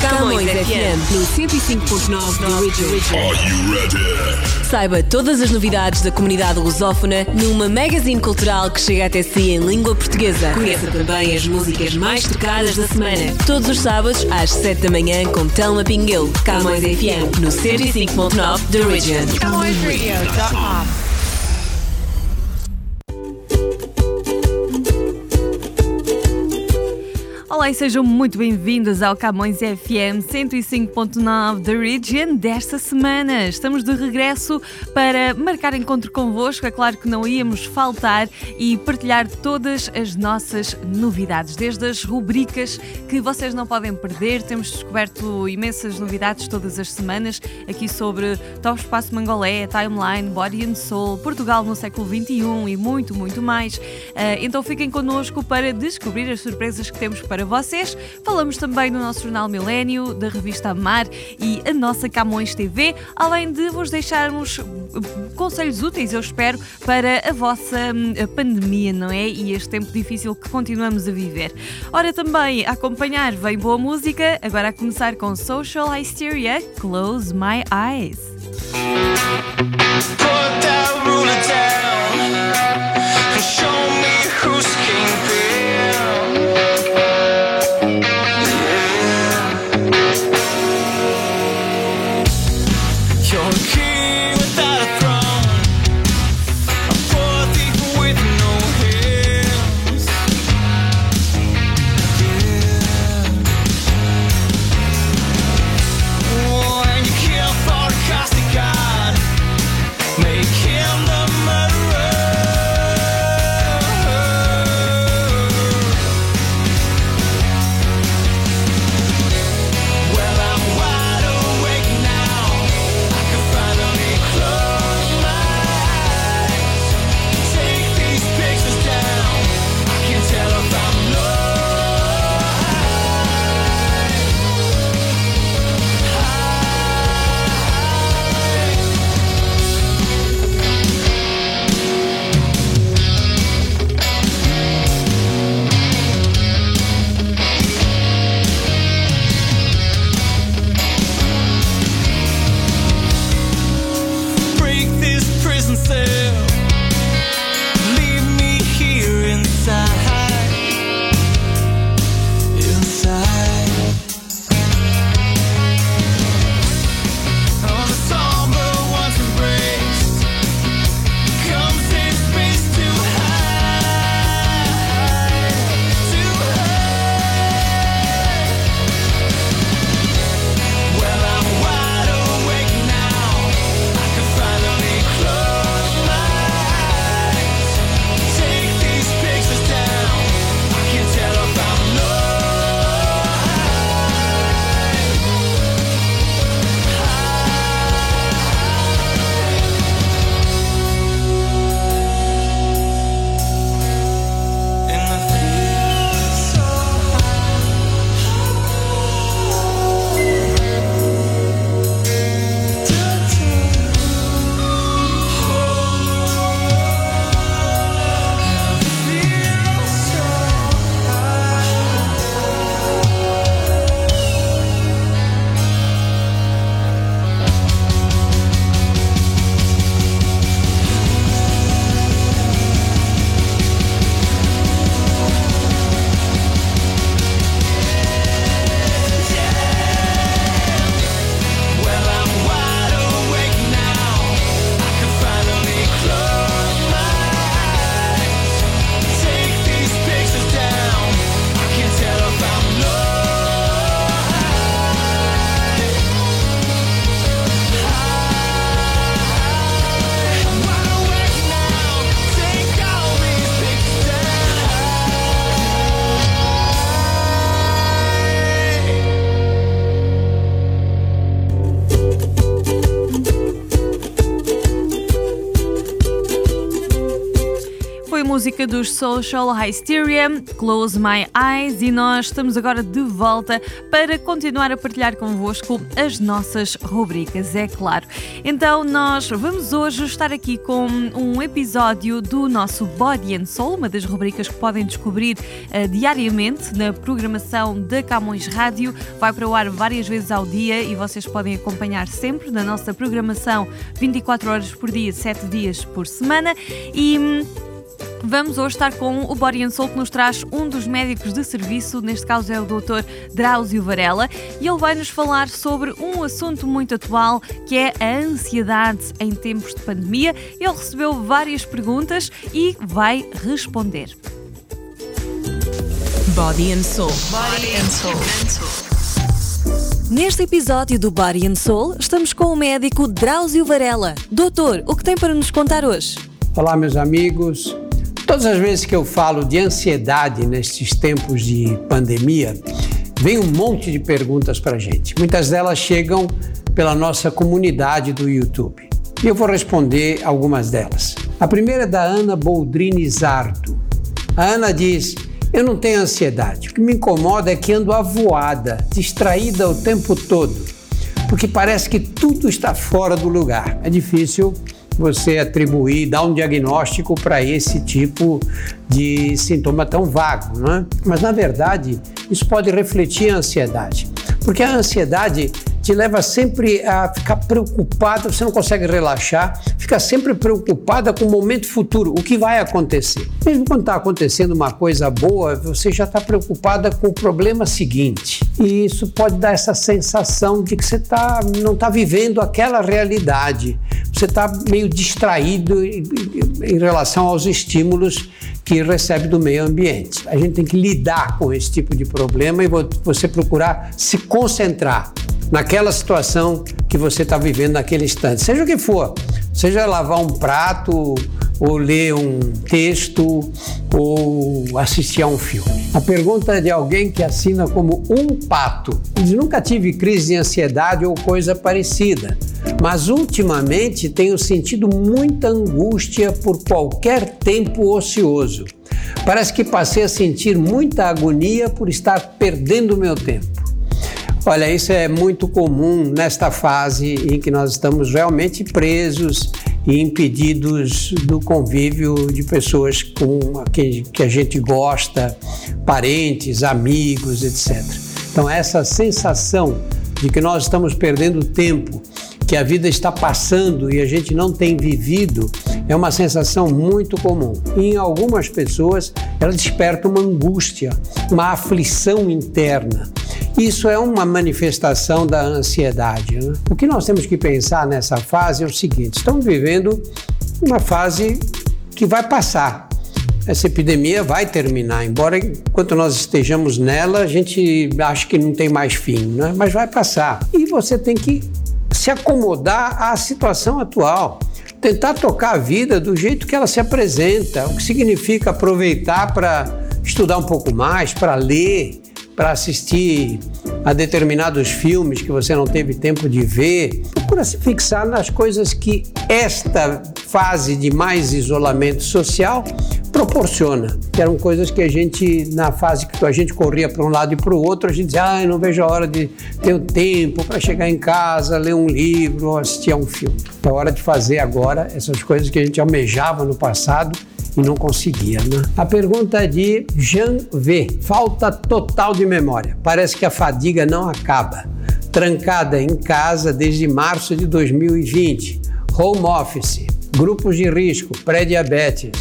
Camões FM no 105.9 da Original. Are you ready? Saiba todas as novidades da comunidade lusófona numa magazine cultural que chega até si em língua portuguesa. Conheça também as músicas mais tocadas da semana. Todos os sábados às 7 da manhã com Telma Pinguel. Camões FM no 105.9 da Original. CamõesRadio.com. Olá e sejam muito bem-vindos ao Camões FM 105.9 da Region desta semana. Estamos de regresso para marcar encontro convosco. É claro que não íamos faltar e partilhar todas as nossas novidades, desde as rubricas que vocês não podem perder. Temos descoberto imensas novidades todas as semanas aqui sobre Top Espaço Mangolé, Timeline, Body and Soul, Portugal no século XXI e muito, muito mais. Ah, Então fiquem connosco para descobrir as surpresas que temos para vocês. Falamos também do nosso jornal Milênio, da revista Amar e a nossa Camões TV, além de vos deixarmos uh, conselhos úteis, eu espero, para a vossa hum, pandemia, não é? E este tempo difícil que continuamos a viver. Ora, também a acompanhar vem boa música, agora a começar com Social Hysteria, Close My Eyes. Put that ruler down and show me who's dos Social Hysteria, Close My Eyes, e nós estamos agora de volta para continuar a partilhar convosco as nossas rubricas, é claro. Então, nós vamos hoje estar aqui com um episódio do nosso Body and Soul, uma das rubricas que podem descobrir uh, diariamente na programação da Camões Rádio. Vai para o ar várias vezes ao dia e vocês podem acompanhar sempre na nossa programação 24 horas por dia, 7 dias por semana. E hum, Vamos hoje estar com o Body and Soul que nos traz um dos médicos de serviço, neste caso é o Dr. Drauzio Varela, e ele vai nos falar sobre um assunto muito atual que é a ansiedade em tempos de pandemia. Ele recebeu várias perguntas e vai responder. Body and Soul. Body and Soul. Neste episódio do Body and Soul, estamos com o médico Drauzio Varela. Doutor, o que tem para nos contar hoje? Olá, meus amigos. Todas as vezes que eu falo de ansiedade nestes tempos de pandemia, vem um monte de perguntas para a gente. Muitas delas chegam pela nossa comunidade do YouTube. E eu vou responder algumas delas. A primeira é da Ana Boldrini Zardo. A Ana diz: Eu não tenho ansiedade. O que me incomoda é que ando avoada, distraída o tempo todo, porque parece que tudo está fora do lugar. É difícil você atribuir, dar um diagnóstico para esse tipo de sintoma tão vago, não é? Mas na verdade, isso pode refletir a ansiedade, porque a ansiedade te leva sempre a ficar preocupado, você não consegue relaxar, fica sempre preocupada com o momento futuro, o que vai acontecer. Mesmo quando está acontecendo uma coisa boa, você já está preocupada com o problema seguinte. E isso pode dar essa sensação de que você tá, não está vivendo aquela realidade. Você está meio distraído em relação aos estímulos que recebe do meio ambiente. A gente tem que lidar com esse tipo de problema e você procurar se concentrar naquela situação que você está vivendo naquele instante, seja o que for, seja lavar um prato, ou ler um texto, ou assistir a um filme. A pergunta é de alguém que assina como um pato. Diz: nunca tive crise de ansiedade ou coisa parecida, mas ultimamente tenho sentido muita angústia por qualquer tempo ocioso. Parece que passei a sentir muita agonia por estar perdendo meu tempo. Olha, isso é muito comum nesta fase em que nós estamos realmente presos e impedidos do convívio de pessoas com quem que a gente gosta, parentes, amigos, etc. Então, essa sensação de que nós estamos perdendo tempo, que a vida está passando e a gente não tem vivido, é uma sensação muito comum. E em algumas pessoas, ela desperta uma angústia, uma aflição interna. Isso é uma manifestação da ansiedade. Né? O que nós temos que pensar nessa fase é o seguinte: estamos vivendo uma fase que vai passar. Essa epidemia vai terminar, embora enquanto nós estejamos nela, a gente acha que não tem mais fim, né? mas vai passar. E você tem que se acomodar à situação atual tentar tocar a vida do jeito que ela se apresenta, o que significa aproveitar para estudar um pouco mais, para ler, para assistir a determinados filmes que você não teve tempo de ver. Procura se fixar nas coisas que esta fase de mais isolamento social proporciona. Que eram coisas que a gente, na fase que a gente corria para um lado e para o outro, a gente dizia, ah, não vejo a hora de ter o tempo para chegar em casa, ler um livro ou assistir a um filme. É hora de fazer agora essas coisas que a gente almejava no passado e não conseguia. Né? A pergunta é de Jean V. Falta total de memória. Parece que a fadiga não acaba. Trancada em casa desde março de 2020. Home office, grupos de risco, pré-diabetes,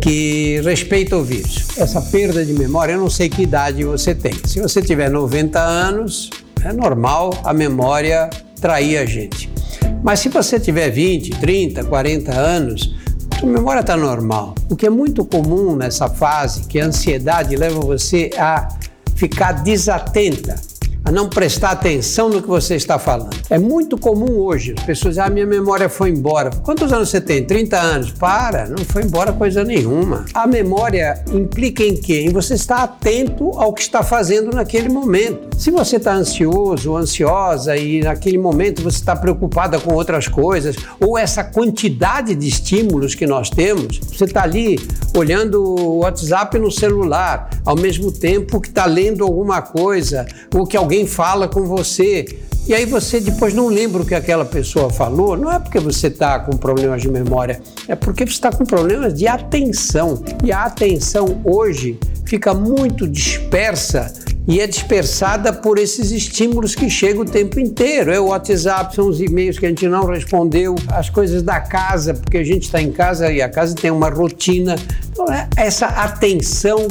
que respeita o vírus. Essa perda de memória, eu não sei que idade você tem. Se você tiver 90 anos, é normal a memória trair a gente. Mas se você tiver 20, 30, 40 anos, a memória está normal. O que é muito comum nessa fase, que a ansiedade leva você a ficar desatenta a não prestar atenção no que você está falando. É muito comum hoje, as pessoas dizem, ah, minha memória foi embora. Quantos anos você tem? 30 anos. Para, não foi embora coisa nenhuma. A memória implica em quê? Em você estar atento ao que está fazendo naquele momento. Se você está ansioso ou ansiosa e naquele momento você está preocupada com outras coisas, ou essa quantidade de estímulos que nós temos, você está ali olhando o WhatsApp no celular, ao mesmo tempo que está lendo alguma coisa, ou que alguém fala com você. E aí você depois não lembra o que aquela pessoa falou, não é porque você está com problemas de memória, é porque você está com problemas de atenção. E a atenção hoje fica muito dispersa e é dispersada por esses estímulos que chegam o tempo inteiro. É o WhatsApp, são os e-mails que a gente não respondeu, as coisas da casa, porque a gente está em casa e a casa tem uma rotina. Então, é essa atenção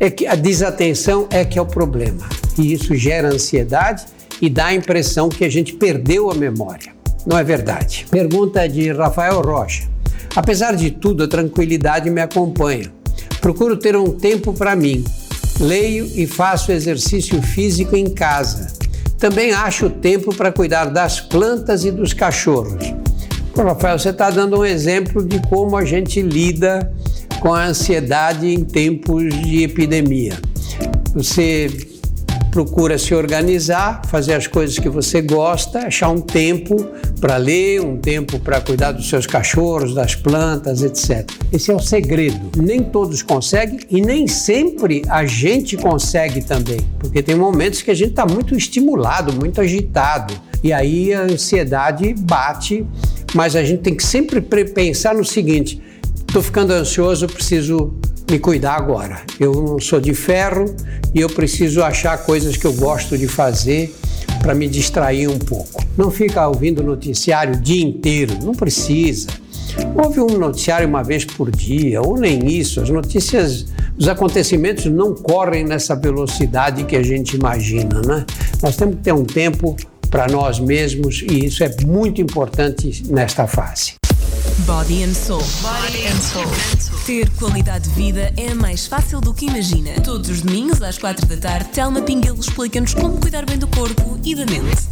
é que a desatenção é que é o problema. E isso gera ansiedade e dá a impressão que a gente perdeu a memória. Não é verdade. Pergunta de Rafael Rocha. Apesar de tudo, a tranquilidade me acompanha. Procuro ter um tempo para mim. Leio e faço exercício físico em casa. Também acho tempo para cuidar das plantas e dos cachorros. Rafael, você está dando um exemplo de como a gente lida com a ansiedade em tempos de epidemia. Você procura se organizar, fazer as coisas que você gosta, achar um tempo para ler, um tempo para cuidar dos seus cachorros, das plantas, etc. Esse é o segredo. Nem todos conseguem e nem sempre a gente consegue também, porque tem momentos que a gente está muito estimulado, muito agitado e aí a ansiedade bate. Mas a gente tem que sempre pensar no seguinte: estou ficando ansioso, preciso me cuidar agora. Eu não sou de ferro e eu preciso achar coisas que eu gosto de fazer para me distrair um pouco. Não fica ouvindo noticiário o dia inteiro, não precisa. Ouve um noticiário uma vez por dia, ou nem isso. As notícias, os acontecimentos não correm nessa velocidade que a gente imagina, né? Nós temos que ter um tempo para nós mesmos e isso é muito importante nesta fase. Body and Soul. Body and Soul. Ter qualidade de vida é mais fácil do que imagina. Todos os domingos às quatro da tarde, Telma Pinguelo explica-nos como cuidar bem do corpo e da mente.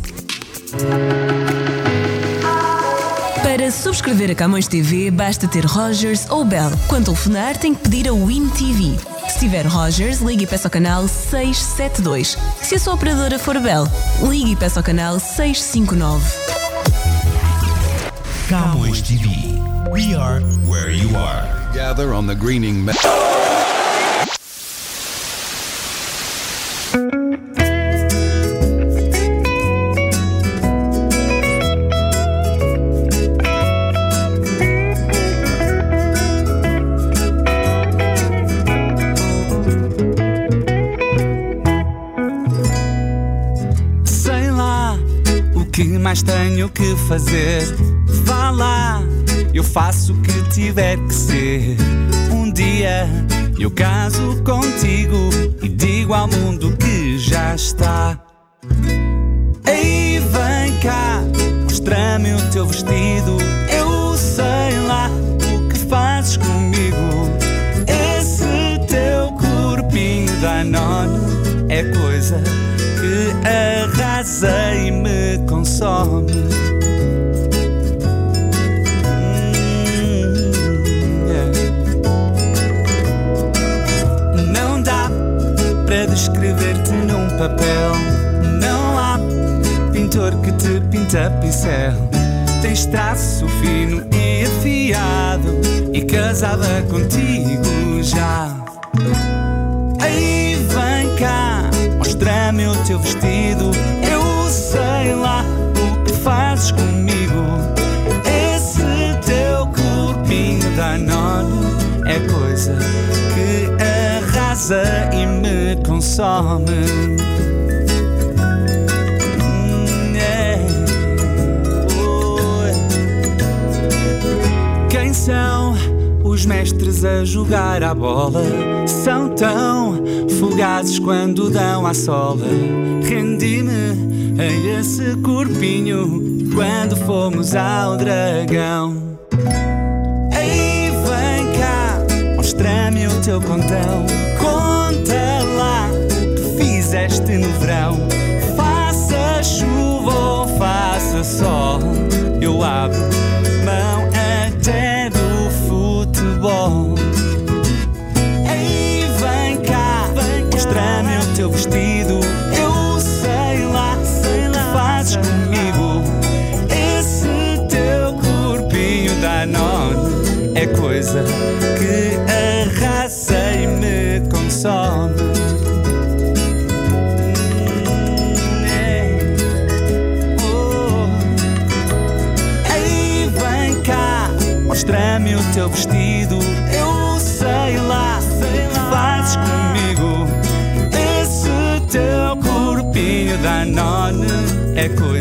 Para subscrever a Camões TV, basta ter Rogers ou Bell. Quando telefonar, tem que pedir a Win TV. Se tiver Rogers, ligue e peça ao canal 672. Se a sua operadora for Bell, ligue e peça ao canal 659. Camões TV. We are where you are. Gather on the Greening Sei lá o que mais tenho que fazer. Faço o que tiver que ser. Um dia eu caso contigo e digo ao mundo que já está. Ei, vem cá, mostra-me o teu vestido. Eu sei lá o que fazes comigo. Esse teu corpinho danono é coisa que arrasa e me consome. Para descrever-te num papel. Não há pintor que te pinta pincel. Tens traço fino e afiado e casada contigo já. Ei, vem cá, mostra-me o teu vestido. Eu sei lá o que fazes comigo. Esse teu corpinho danono é coisa que arrasa e me Hum, yeah. Oh, yeah. Quem são os mestres a jogar a bola? São tão fugazes quando dão à sola. Rendi-me a esse corpinho quando fomos ao dragão. Ei, vem cá, mostra-me o teu contão. Conta no verão.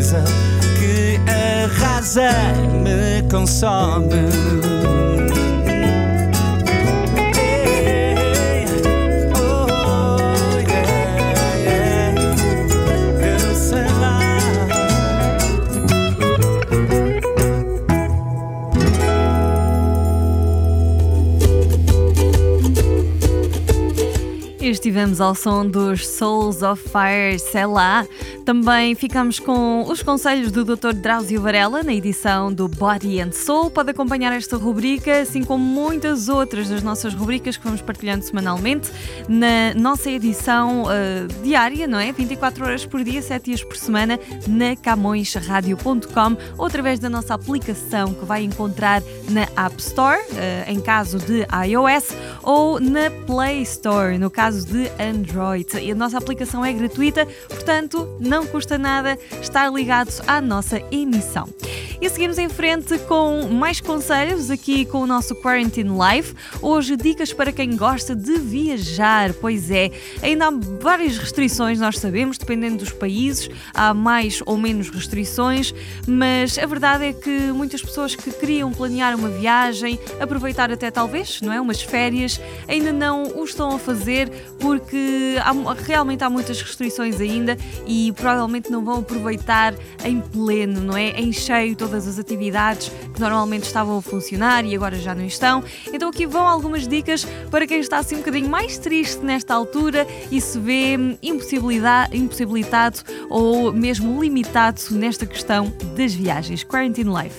Coisa que arrasa, me consome. estivemos ao som dos Souls of Fire, sei lá. Também ficamos com os conselhos do Dr. Drauzio Varela na edição do Body and Soul. Pode acompanhar esta rubrica, assim como muitas outras das nossas rubricas que vamos partilhando semanalmente na nossa edição uh, diária, não é? 24 horas por dia, 7 dias por semana, na camõesradio.com ou através da nossa aplicação que vai encontrar na App Store, uh, em caso de iOS, ou na Play Store, no caso de de Android. E a nossa aplicação é gratuita, portanto, não custa nada estar ligados à nossa emissão. E seguimos em frente com mais conselhos aqui com o nosso Quarantine Life. Hoje, dicas para quem gosta de viajar. Pois é, ainda há várias restrições, nós sabemos, dependendo dos países, há mais ou menos restrições, mas a verdade é que muitas pessoas que queriam planear uma viagem, aproveitar até talvez, não é, umas férias, ainda não o estão a fazer porque há, realmente há muitas restrições ainda e provavelmente não vão aproveitar em pleno, não é? Em cheio todas as atividades que normalmente estavam a funcionar e agora já não estão. Então aqui vão algumas dicas para quem está assim um bocadinho mais triste nesta altura e se vê impossibilitado ou mesmo limitado nesta questão das viagens. Quarantine Life.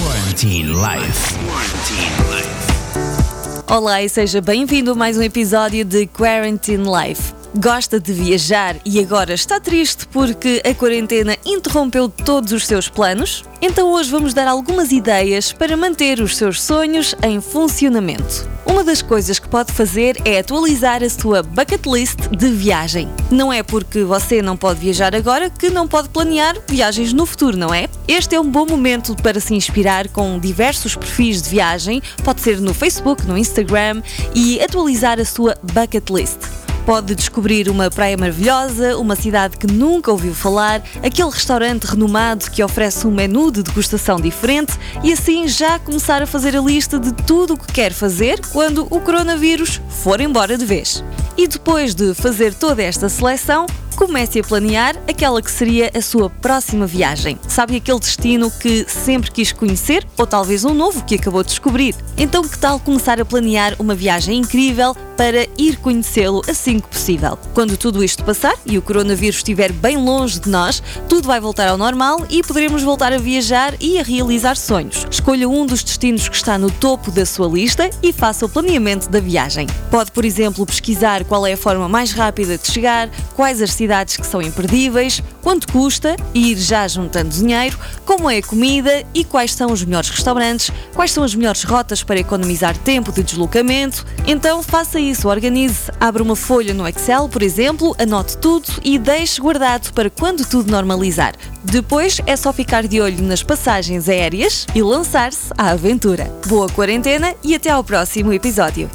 Quarantine Life. Quarantine Life. Olá e seja bem-vindo a mais um episódio de Quarantine Life. Gosta de viajar e agora está triste porque a quarentena interrompeu todos os seus planos? Então hoje vamos dar algumas ideias para manter os seus sonhos em funcionamento. Uma das coisas que pode fazer é atualizar a sua bucket list de viagem. Não é porque você não pode viajar agora que não pode planear viagens no futuro, não é? Este é um bom momento para se inspirar com diversos perfis de viagem, pode ser no Facebook, no Instagram e atualizar a sua bucket list. Pode descobrir uma praia maravilhosa, uma cidade que nunca ouviu falar, aquele restaurante renomado que oferece um menu de degustação diferente e assim já começar a fazer a lista de tudo o que quer fazer quando o coronavírus for embora de vez. E depois de fazer toda esta seleção, comece a planear aquela que seria a sua próxima viagem. Sabe aquele destino que sempre quis conhecer ou talvez um novo que acabou de descobrir? Então, que tal começar a planear uma viagem incrível para ir conhecê-lo assim que possível? Quando tudo isto passar e o coronavírus estiver bem longe de nós, tudo vai voltar ao normal e poderemos voltar a viajar e a realizar sonhos. Escolha um dos destinos que está no topo da sua lista e faça o planeamento da viagem. Pode, por exemplo, pesquisar qual é a forma mais rápida de chegar, quais as cidades que são imperdíveis, quanto custa ir já juntando dinheiro, como é a comida e quais são os melhores restaurantes, quais são as melhores rotas para economizar tempo de deslocamento. Então faça isso, organize, abra uma folha no Excel, por exemplo, anote tudo e deixe guardado para quando tudo normalizar. Depois é só ficar de olho nas passagens aéreas e lançar-se à aventura. Boa quarentena e até ao próximo episódio.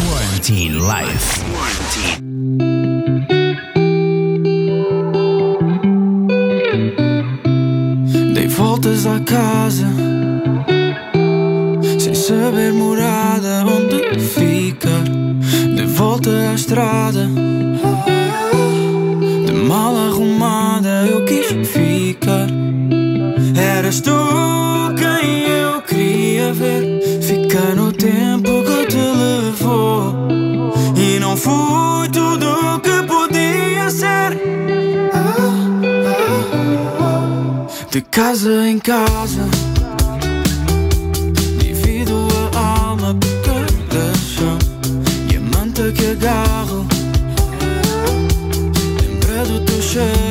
Quarantine Life. Quarantine. Voltas à casa. Sem saber morada onde ficar De volta à estrada. De mal arrumada eu quis ficar. Eras tu quem eu queria ver. Fica no tempo casa em casa. Divido a alma por cada chão. E a manta que agarro. Lembra do teu cheiro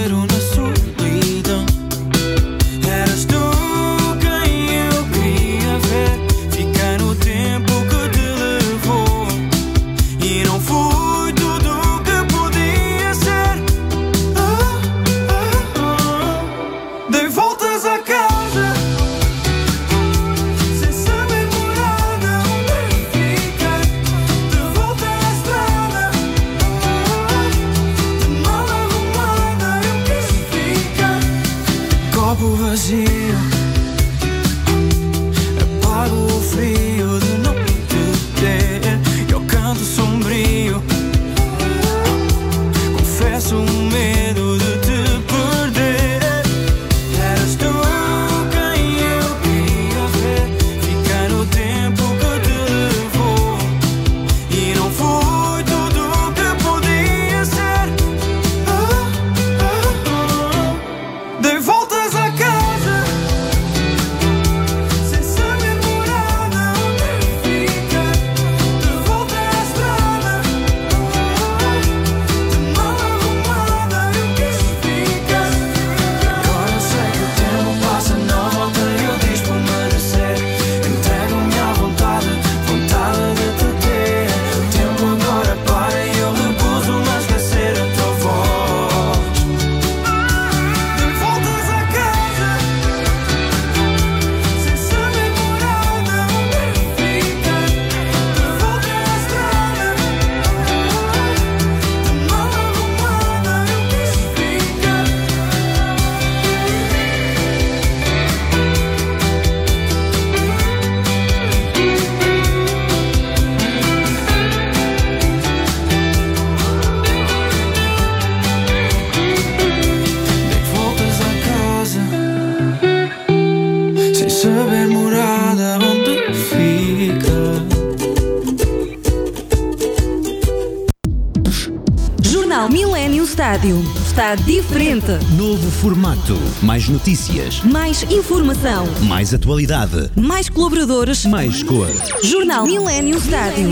Stádio. Está diferente. Novo formato. Mais notícias. Mais informação. Mais atualidade. Mais colaboradores. Mais cor. Jornal Millennium Stádio.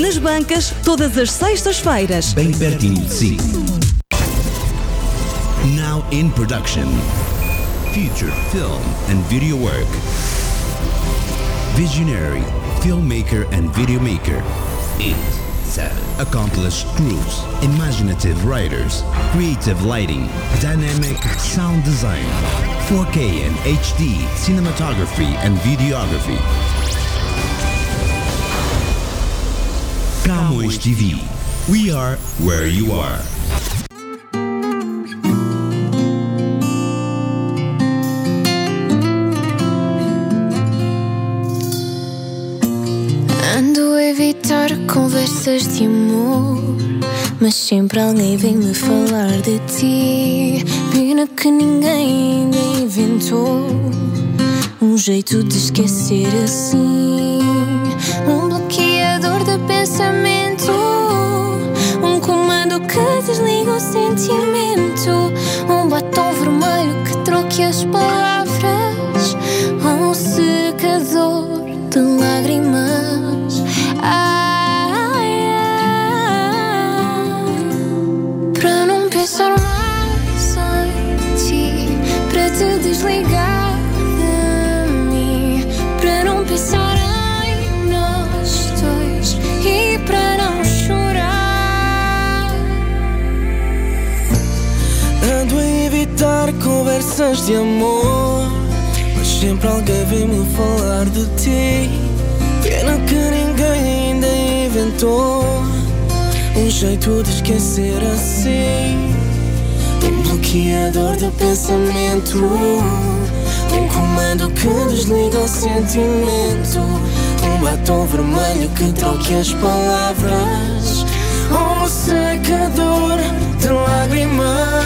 Nas bancas, todas as sextas-feiras. Bem pertinho de si. Now in production. Future film and video work. Visionary filmmaker and videomaker. Eight. Seven. Accomplished crews. Imaginative writers. Creative lighting. Dynamic sound design. 4K and HD cinematography and videography. Camões TV. We are where you are. Conversas de amor, mas sempre alguém vem me falar de ti. Pena que ninguém ainda inventou um jeito de esquecer assim. Um bloqueador de pensamento, um comando que desliga o sentimento, um batom vermelho que troque as palavras, te desligar de mim, para não pensar em nós dois e para não chorar. Ando a evitar conversas de amor Mas sempre alguém vem me falar de ti Pena que ninguém ainda inventou Um jeito de esquecer assim Um bloqueador de pensamento? Um comando que desliga o sentimento. Um batom vermelho que troque as palavras. Um secador de lágrimas.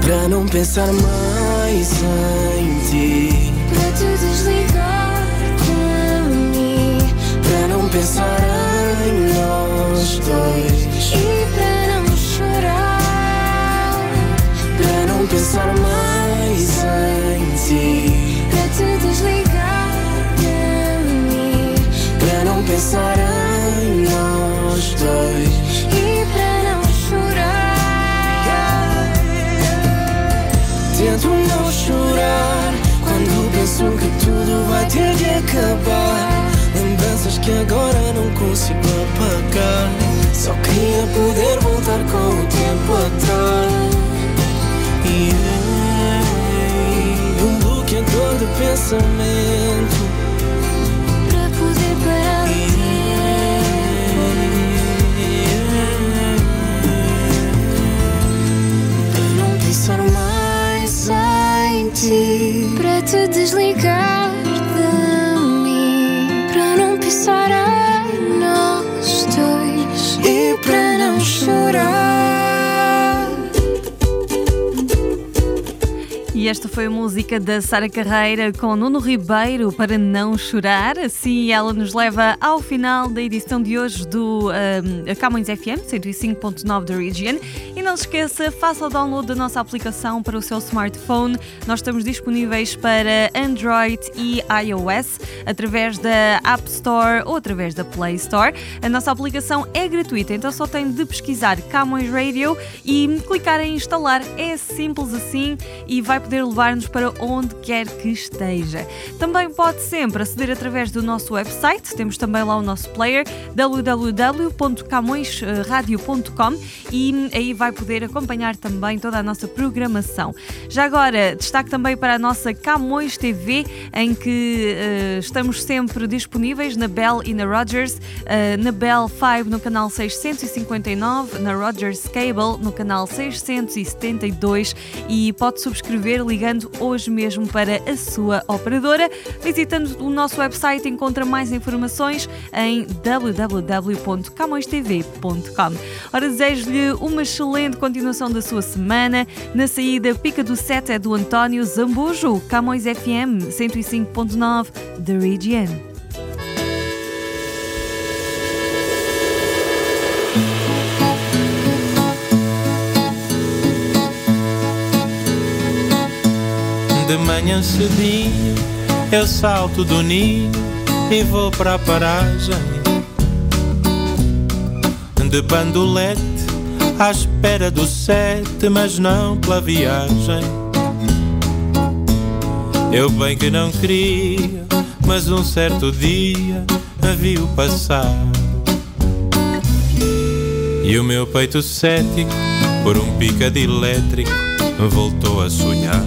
Para não pensar mais em ti. Para te desligar de mim. Para não pensar em nós dois e para não chorar. Para não pensar mais em ti Para te desligar de mim Para não pensar em nós dois e para não chorar. Tento não chorar quando penso que tudo vai ter de acabar. Lembranças que agora voltar com o tempo atrás. Yeah. Um bloqueador é de pensamento. Para poder parar yeah. yeah. Para não pensar mais sem ti. Para te desligar. Esta foi a música da Sara Carreira com Nuno Ribeiro para não chorar. Assim ela nos leva ao final da edição de hoje do um, Camões FM 105.9 da Region. E não se esqueça, faça o download da nossa aplicação para o seu smartphone. Nós estamos disponíveis para Android e iOS através da App Store ou através da Play Store. A nossa aplicação é gratuita, então só tem de pesquisar Camões Radio e clicar em instalar. É simples assim e vai poder levar-nos para onde quer que esteja. Também pode sempre aceder através do nosso website, temos também lá o nosso player www.camõesradio.com e aí vai poder acompanhar também toda a nossa programação. Já agora, destaque também para a nossa Camões TV, em que uh, estamos sempre disponíveis na Bell e na Rogers, uh, na Bell 5 no canal 659, na Rogers Cable no canal 672 e pode subscrever ligando hoje mesmo para a sua operadora. Visitando o nosso website encontra mais informações em www.camõestv.com. Ora, desejo-lhe uma excelente continuação da sua semana. Na saída, Pica do 7 é do António Zambujo, Camões FM 105.9, The Region. De manhã cedinho eu salto do ninho e vou para a paragem. De bandolete à espera do sete, mas não pela viagem. Eu bem que não queria, mas um certo dia a viu passar. E o meu peito cético, por um picado elétrico, voltou a sonhar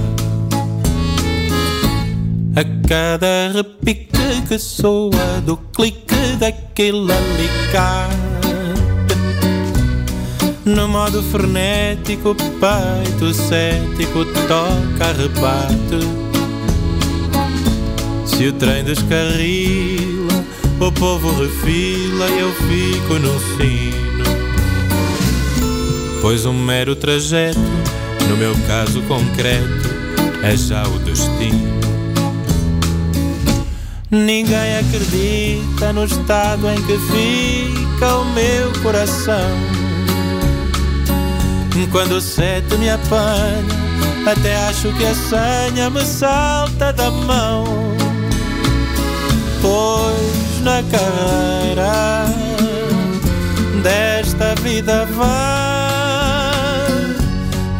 a cada repique que soa do clique daquele alicate. No modo frenético, peito cético toca rebate. Se o trem descarrila, o povo refila e eu fico no sino Pois um mero trajeto, no meu caso concreto, é já o destino Ninguém acredita no estado em que fica o meu coração. Quando o sete me apanha, até acho que a senha me salta da mão. Pois na carreira desta vida vai,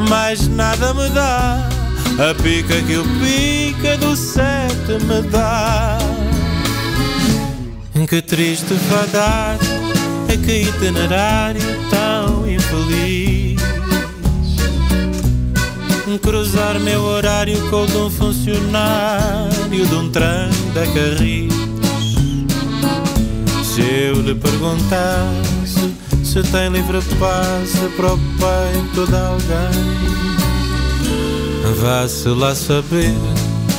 mais nada me dá. A pica que o pica do sete me dá Que triste fadar É que itinerário tão infeliz Cruzar meu horário com o de um funcionário De um trem da Carris Se eu lhe perguntasse Se tem livre passe para o peito de alguém Vá-se lá saber,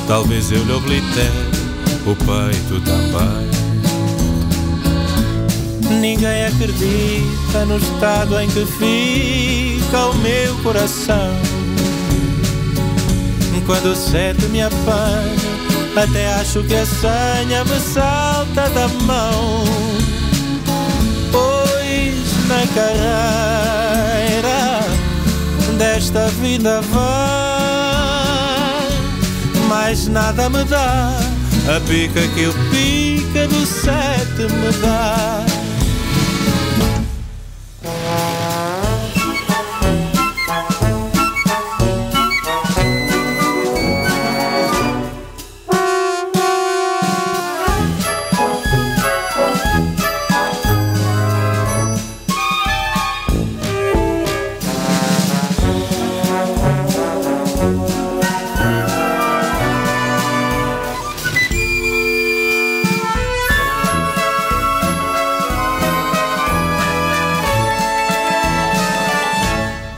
talvez eu lhe oblitere o peito também. Ninguém acredita no estado em que fica o meu coração. Quando o sete me apanha, até acho que a senha me salta da mão. Pois na carreira desta vida vai mais nada me dá. A pica que o pica do sete me dá.